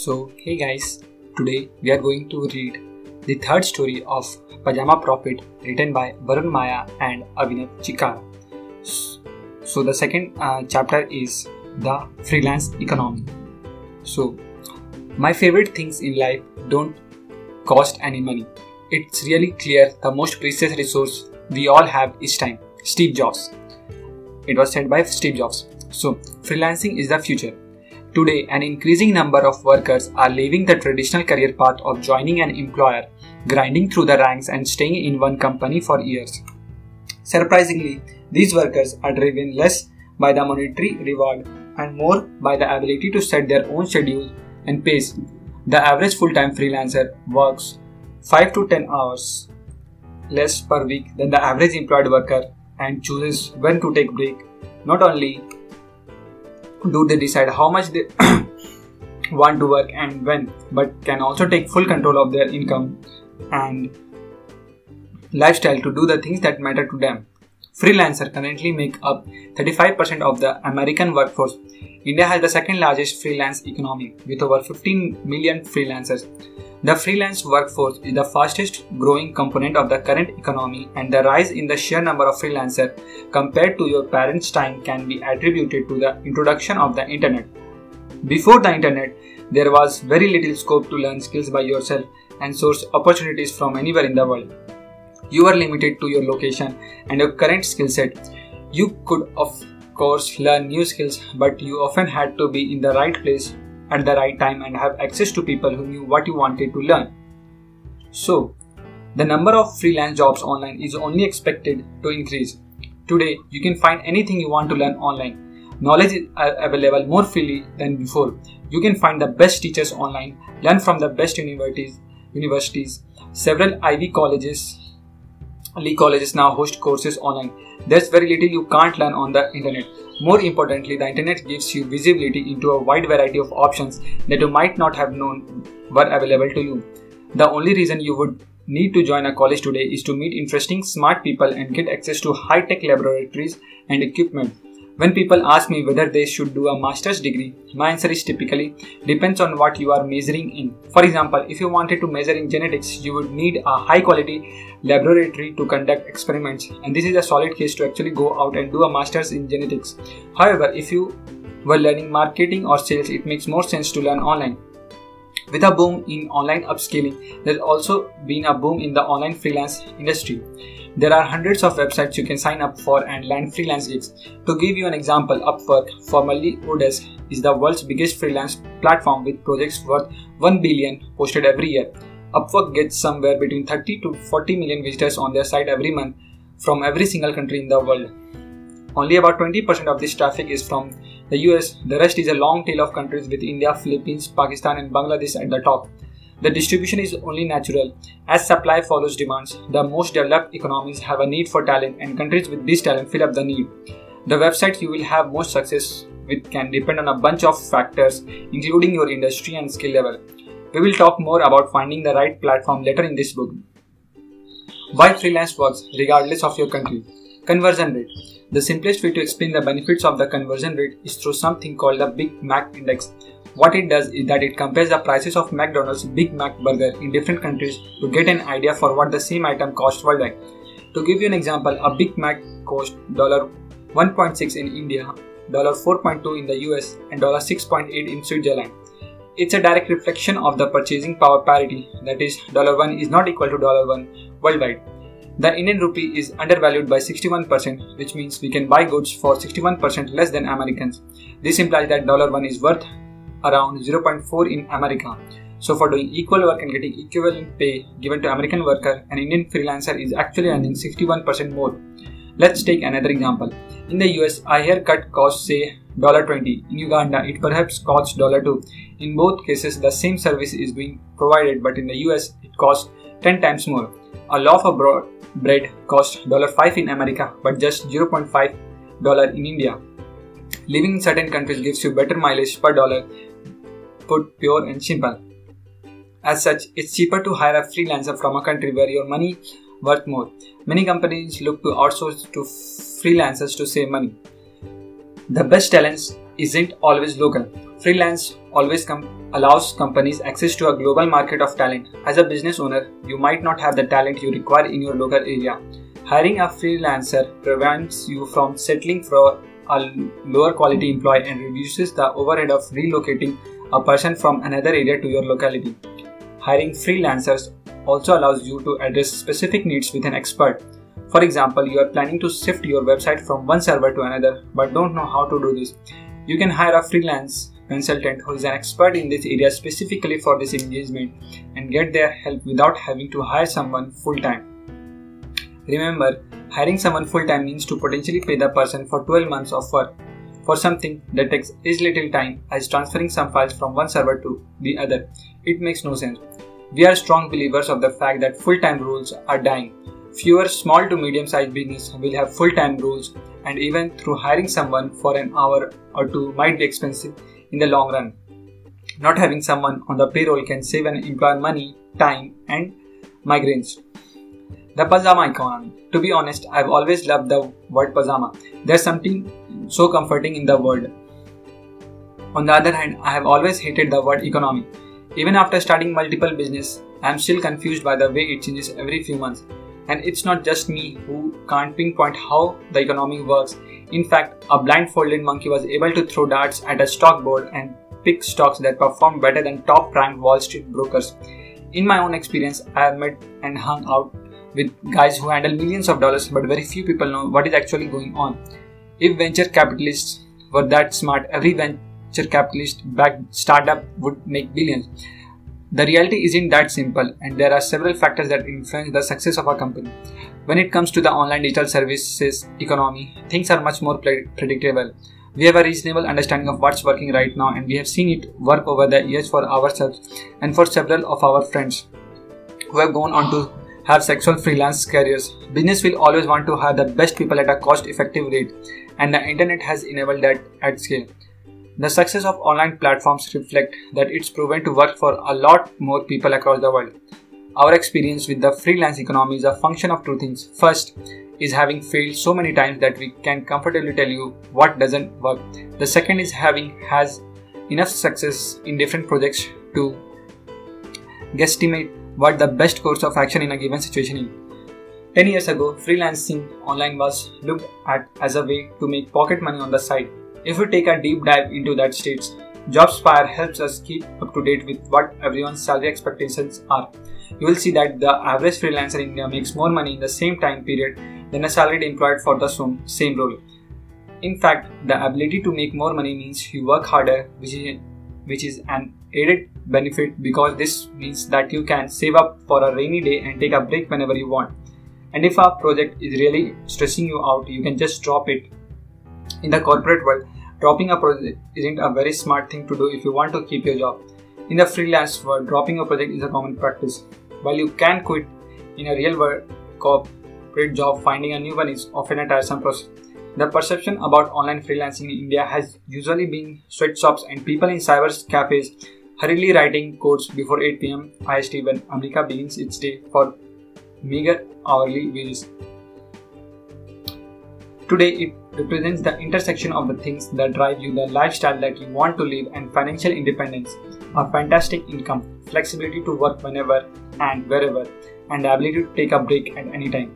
So, hey guys, today we are going to read the third story of Pajama Profit written by Varun Mayya and Avinash Chikara. So, the second uh, chapter is the freelance economy. So, my favorite things in life don't cost any money. It's really clear the most precious resource we all have is time. Steve Jobs. It was said by Steve Jobs. So, freelancing is the future. Today, an increasing number of workers are leaving the traditional career path of joining an employer, grinding through the ranks, and staying in one company for years. Surprisingly, these workers are driven less by the monetary reward and more by the ability to set their own schedule and pace. The average full time freelancer works 5 to 10 hours less per week than the average employed worker and chooses when to take break. Not only do they decide how much they want to work and when, but can also take full control of their income and lifestyle to do the things that matter to them. Freelancers currently make up 35% of the American workforce. India has the second largest freelance economy with over 15 million freelancers. The freelance workforce is the fastest growing component of the current economy, and the rise in the sheer number of freelancers compared to your parents' time can be attributed to the introduction of the internet. Before the internet, there was very little scope to learn skills by yourself and source opportunities from anywhere in the world. You are limited to your location and your current skill set. You could, of course, learn new skills, but you often had to be in the right place at the right time and have access to people who knew what you wanted to learn. So, the number of freelance jobs online is only expected to increase. Today, you can find anything you want to learn online. Knowledge is available more freely than before. You can find the best teachers online, learn from the best universities. Universities, several Ivy colleges, Lee colleges now host courses online. There's very little you can't learn on the internet. More importantly, the internet gives you visibility into a wide variety of options that you might not have known were available to you. The only reason you would need to join a college today is to meet interesting, smart people and get access to high tech laboratories and equipment. When people ask me whether they should do a master's degree, my answer is typically depends on what you are measuring in. For example, if you wanted to measure in genetics, you would need a high quality laboratory to conduct experiments, and this is a solid case to actually go out and do a master's in genetics. However, if you were learning marketing or sales, it makes more sense to learn online. With a boom in online upskilling, there's also been a boom in the online freelance industry. There are hundreds of websites you can sign up for and land freelance gigs. To give you an example, Upwork, formerly Odesk, is the world's biggest freelance platform with projects worth 1 billion posted every year. Upwork gets somewhere between 30 to 40 million visitors on their site every month from every single country in the world. Only about 20% of this traffic is from the US, the rest is a long tail of countries with India, Philippines, Pakistan, and Bangladesh at the top. The distribution is only natural. As supply follows demands, the most developed economies have a need for talent, and countries with this talent fill up the need. The website you will have most success with can depend on a bunch of factors, including your industry and skill level. We will talk more about finding the right platform later in this book. Why freelance works regardless of your country. Conversion rate. The simplest way to explain the benefits of the conversion rate is through something called the Big Mac Index. What it does is that it compares the prices of McDonald's Big Mac burger in different countries to get an idea for what the same item costs worldwide. To give you an example, a Big Mac costs $1.6 in India, $4.2 in the US, and $6.8 in Switzerland. It's a direct reflection of the purchasing power parity, that is, $1 is not equal to $1 worldwide. The Indian rupee is undervalued by 61%, which means we can buy goods for 61% less than Americans. This implies that $1 is worth around 0.4 in America. So for doing equal work and getting equivalent pay given to American worker, an Indian freelancer is actually earning 61% more. Let's take another example. In the US, a haircut costs say $20. In Uganda, it perhaps costs $2. In both cases, the same service is being provided, but in the US, it costs 10 times more. A loaf of bread costs $5 in America, but just $0.5 in India. Living in certain countries gives you better mileage per dollar, put pure and simple. As such, it's cheaper to hire a freelancer from a country where your money worth more. Many companies look to outsource to freelancers to save money. The best talent isn't always local. Freelance always com- allows companies access to a global market of talent. As a business owner, you might not have the talent you require in your local area. Hiring a freelancer prevents you from settling for a lower quality employee and reduces the overhead of relocating a person from another area to your locality. Hiring freelancers also allows you to address specific needs with an expert. For example, you are planning to shift your website from one server to another but don't know how to do this. You can hire a freelance consultant who is an expert in this area specifically for this engagement and get their help without having to hire someone full time. Remember, hiring someone full time means to potentially pay the person for 12 months of work for something that takes as little time as transferring some files from one server to the other. It makes no sense. We are strong believers of the fact that full time roles are dying. Fewer small to medium sized business will have full time roles, and even through hiring someone for an hour or two might be expensive in the long run. Not having someone on the payroll can save an employer money, time, and migraines. The pajama economy. To be honest, I've always loved the word pajama. There's something so comforting in the word. On the other hand, I have always hated the word economy. Even after starting multiple business, I am still confused by the way it changes every few months. And it's not just me who can't pinpoint how the economy works. In fact, a blindfolded monkey was able to throw darts at a stock board and pick stocks that performed better than top ranked Wall Street brokers. In my own experience, I have met and hung out with guys who handle millions of dollars, but very few people know what is actually going on. If venture capitalists were that smart, every venture capitalist backed startup would make billions. The reality isn't that simple, and there are several factors that influence the success of a company. When it comes to the online digital services economy, things are much more predictable. We have a reasonable understanding of what's working right now, and we have seen it work over the years for ourselves and for several of our friends who have gone on to have sexual freelance careers. Business will always want to hire the best people at a cost effective rate, and the internet has enabled that at scale. The success of online platforms reflect that it's proven to work for a lot more people across the world. Our experience with the freelance economy is a function of two things. First is having failed so many times that we can comfortably tell you what doesn't work. The second is having has enough success in different projects to guesstimate what the best course of action in a given situation is. 10 years ago, freelancing online was looked at as a way to make pocket money on the side if we take a deep dive into that states, JobSpire helps us keep up to date with what everyone's salary expectations are. You will see that the average freelancer in India makes more money in the same time period than a salaried employed for the same role. In fact, the ability to make more money means you work harder, which is, which is an added benefit because this means that you can save up for a rainy day and take a break whenever you want. And if a project is really stressing you out, you can just drop it in the corporate world, dropping a project isn't a very smart thing to do if you want to keep your job. In the freelance world, dropping a project is a common practice. While you can quit in a real world corporate job, finding a new one is often a tiresome process. The perception about online freelancing in India has usually been sweatshops and people in cyber cafes hurriedly writing codes before 8 pm IST when America begins its day for meager hourly wages. Today, it represents the intersection of the things that drive you, the lifestyle that you want to live, and financial independence, a fantastic income, flexibility to work whenever and wherever, and the ability to take a break at any time.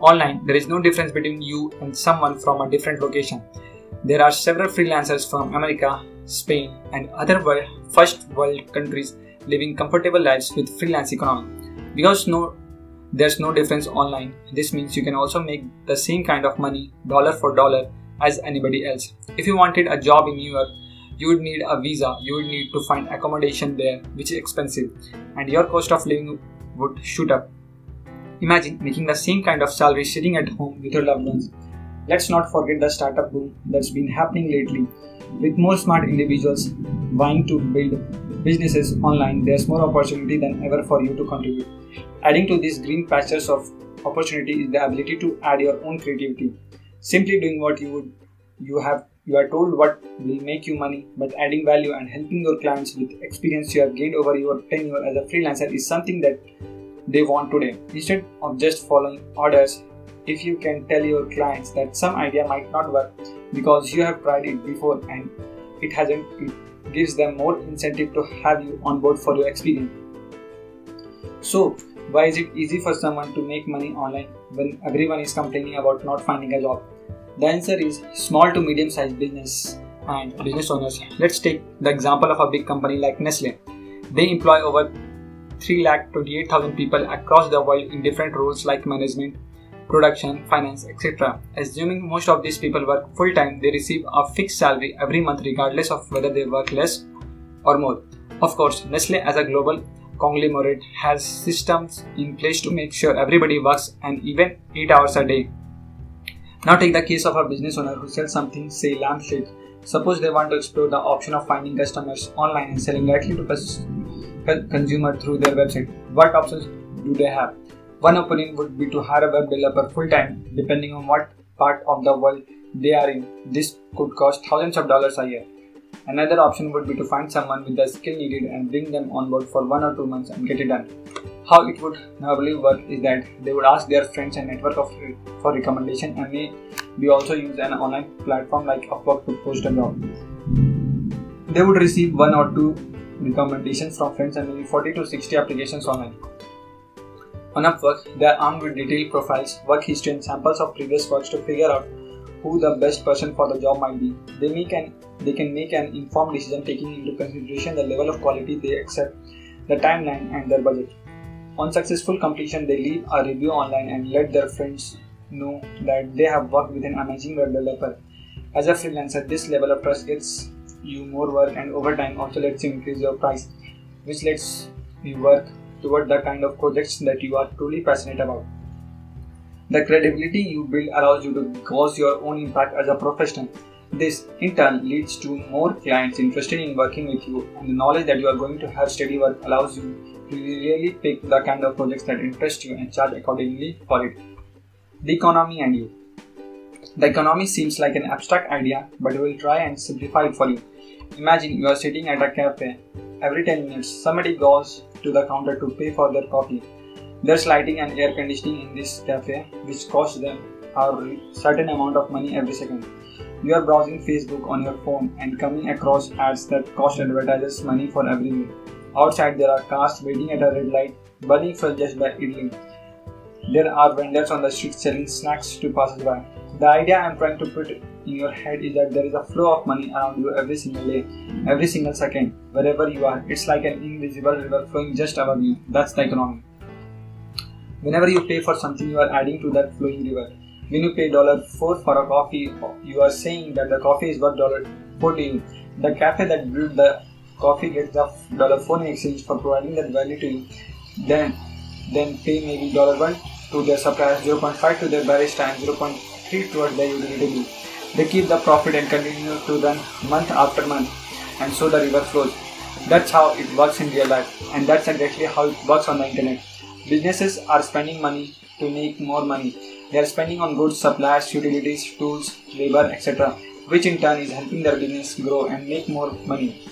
Online, there is no difference between you and someone from a different location. There are several freelancers from America, Spain, and other first world countries living comfortable lives with freelance economy. Because no there's no difference online. This means you can also make the same kind of money, dollar for dollar, as anybody else. If you wanted a job in New York, you would need a visa, you would need to find accommodation there, which is expensive, and your cost of living would shoot up. Imagine making the same kind of salary sitting at home with your loved ones. Let's not forget the startup boom that's been happening lately. With more smart individuals vying to build businesses online, there's more opportunity than ever for you to contribute. Adding to these green pastures of opportunity is the ability to add your own creativity. Simply doing what you would you have you are told what will make you money, but adding value and helping your clients with experience you have gained over your tenure as a freelancer is something that they want today. Instead of just following orders, if you can tell your clients that some idea might not work because you have tried it before and it hasn't. Gives them more incentive to have you on board for your experience. So, why is it easy for someone to make money online when everyone is complaining about not finding a job? The answer is small to medium sized business and business owners. Let's take the example of a big company like Nestle. They employ over 3,28,000 people across the world in different roles like management, production, finance, etc. Assuming most of these people work full time, they receive a fixed salary every month regardless of whether they work less or more. Of course, Nestle as a global conglomerate has systems in place to make sure everybody works and even 8 hours a day. Now take the case of a business owner who sells something, say lampshades. Suppose they want to explore the option of finding customers online and selling directly to consumer through their website. What options do they have? One opening would be to hire a web developer full time, depending on what part of the world they are in. This could cost thousands of dollars a year. Another option would be to find someone with the skill needed and bring them on board for one or two months and get it done. How it would normally work is that they would ask their friends and network of, for recommendation and may be also use an online platform like Upwork to post a job. They would receive one or two recommendations from friends and maybe 40 to 60 applications online. On Upwork, they are armed with detailed profiles, work history, and samples of previous works to figure out who the best person for the job might be. They make an they can make an informed decision taking into consideration the level of quality they accept, the timeline, and their budget. On successful completion, they leave a review online and let their friends know that they have worked with an amazing web developer. As a freelancer, this level of trust gets you more work and over time also lets you increase your price, which lets you work toward the kind of projects that you are truly passionate about. The credibility you build allows you to cause your own impact as a professional. This, in turn, leads to more clients interested in working with you, and the knowledge that you are going to have steady work allows you to really pick the kind of projects that interest you and charge accordingly for it. The economy and you. The economy seems like an abstract idea, but we will try and simplify it for you. Imagine you are sitting at a cafe. Every 10 minutes, somebody goes to the counter to pay for their coffee. There's lighting and air conditioning in this cafe, which costs them a certain amount of money every second. You are browsing Facebook on your phone and coming across ads that cost advertisers money for every meal. Outside, there are cars waiting at a red light, burning fuel just by idling. There are vendors on the street selling snacks to passers-by. The idea I'm trying to put in your head is that there is a flow of money around you every single day, every single second, wherever you are. It's like an invisible river flowing just above you. That's the economy. Whenever you pay for something, you are adding to that flowing river. When you pay dollar $4 for a coffee, you are saying that the coffee is worth $4 to you. The cafe that brewed the coffee gets the dollar $4 in exchange for providing that value to you. Then, then pay maybe dollar $1 to their suppliers, 0.5 to their barista, and 0.3 towards the utility bill. They keep the profit and continue to run month after month, and so the river flows. That's how it works in real life, and that's exactly how it works on the internet. Businesses are spending money to make more money. They are spending on goods, supplies, utilities, tools, labor, etc., which in turn is helping their business grow and make more money.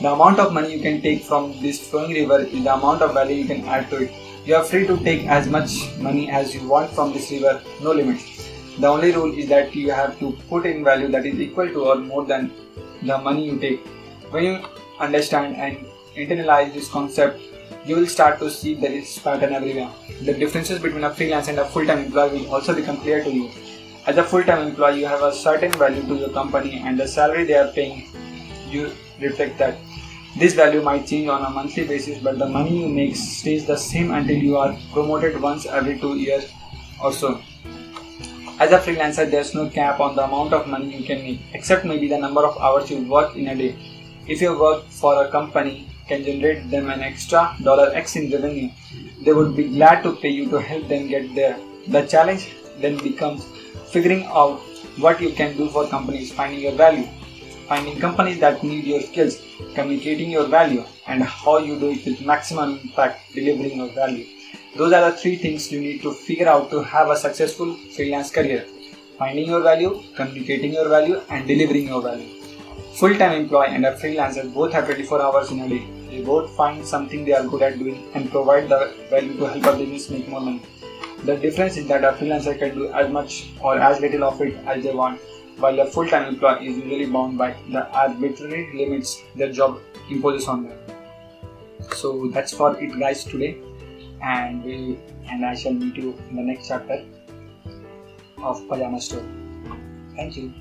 The amount of money you can take from this flowing river is the amount of value you can add to it. You are free to take as much money as you want from this river, no limits. The only rule is that you have to put in value that is equal to or more than the money you take. When you understand and internalize this concept, you will start to see there is pattern everywhere. The differences between a freelance and a full-time employee will also become clear to you. As a full-time employee, you have a certain value to your company and the salary they are paying you reflect that. This value might change on a monthly basis, but the money you make stays the same until you are promoted once every two years or so. As a freelancer, there's no cap on the amount of money you can make, except maybe the number of hours you work in a day. If you work for a company, can generate them an extra dollar X in revenue, they would be glad to pay you to help them get there. The challenge then becomes figuring out what you can do for companies, finding your value, finding companies that need your skills, communicating your value, and how you do it with maximum impact, delivering your value. Those are the three things you need to figure out to have a successful freelance career finding your value, communicating your value, and delivering your value. Full time employee and a freelancer both have 24 hours in a day. They both find something they are good at doing and provide the value to help a business make more money. The difference is that a freelancer can do as much or as little of it as they want, while a full-time employee is usually bound by the arbitrary limits their job imposes on them. So that's for it guys today and we and I shall meet you in the next chapter of Pajama Store. Thank you.